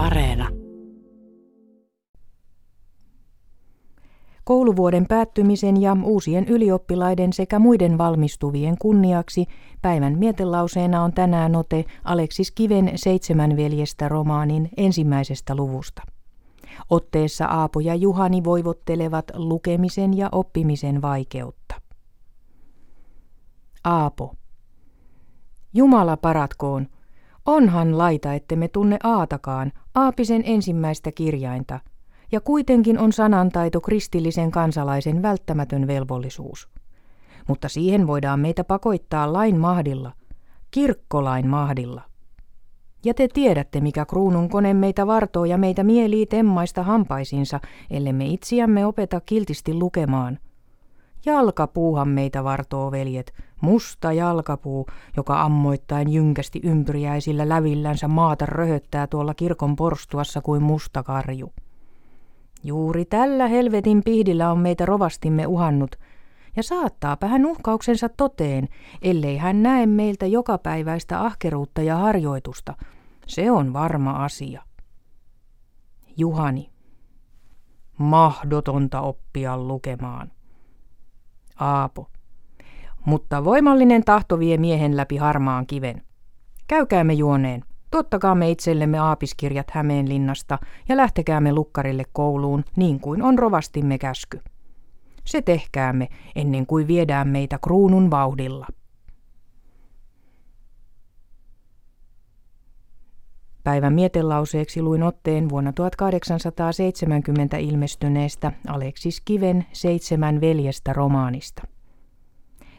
Areena. Kouluvuoden päättymisen ja uusien ylioppilaiden sekä muiden valmistuvien kunniaksi päivän mietelauseena on tänään ote Aleksis Kiven Seitsemän veljestä romaanin ensimmäisestä luvusta. Otteessa Aapo ja Juhani voivottelevat lukemisen ja oppimisen vaikeutta. Aapo. Jumala paratkoon, onhan laita, ette me tunne Aatakaan, Aapisen ensimmäistä kirjainta, ja kuitenkin on sanantaito kristillisen kansalaisen välttämätön velvollisuus. Mutta siihen voidaan meitä pakoittaa lain mahdilla, kirkkolain mahdilla. Ja te tiedätte, mikä kruunun kone meitä vartoo ja meitä mielii temmaista hampaisinsa, ellemme itsiämme opeta kiltisti lukemaan – Jalkapuuhan meitä vartoo, veljet, musta jalkapuu, joka ammoittain jynkästi ympyriäisillä lävillänsä maata röhöttää tuolla kirkon porstuassa kuin musta karju. Juuri tällä helvetin pihdillä on meitä rovastimme uhannut, ja saattaapa hän uhkauksensa toteen, ellei hän näe meiltä jokapäiväistä ahkeruutta ja harjoitusta. Se on varma asia. Juhani. Mahdotonta oppia lukemaan. Aapo. Mutta voimallinen tahto vie miehen läpi harmaan kiven. Käykäämme juoneen. Tuottakaamme itsellemme aapiskirjat Hämeenlinnasta ja lähtekäämme lukkarille kouluun niin kuin on rovastimme käsky. Se tehkäämme ennen kuin viedään meitä kruunun vauhdilla. Päivän mietelauseeksi luin otteen vuonna 1870 ilmestyneestä Aleksis Kiven Seitsemän veljestä romaanista.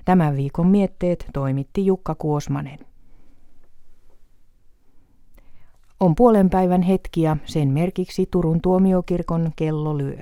Tämän viikon mietteet toimitti Jukka Kuosmanen. On puolen päivän hetkiä, sen merkiksi Turun tuomiokirkon kello lyö.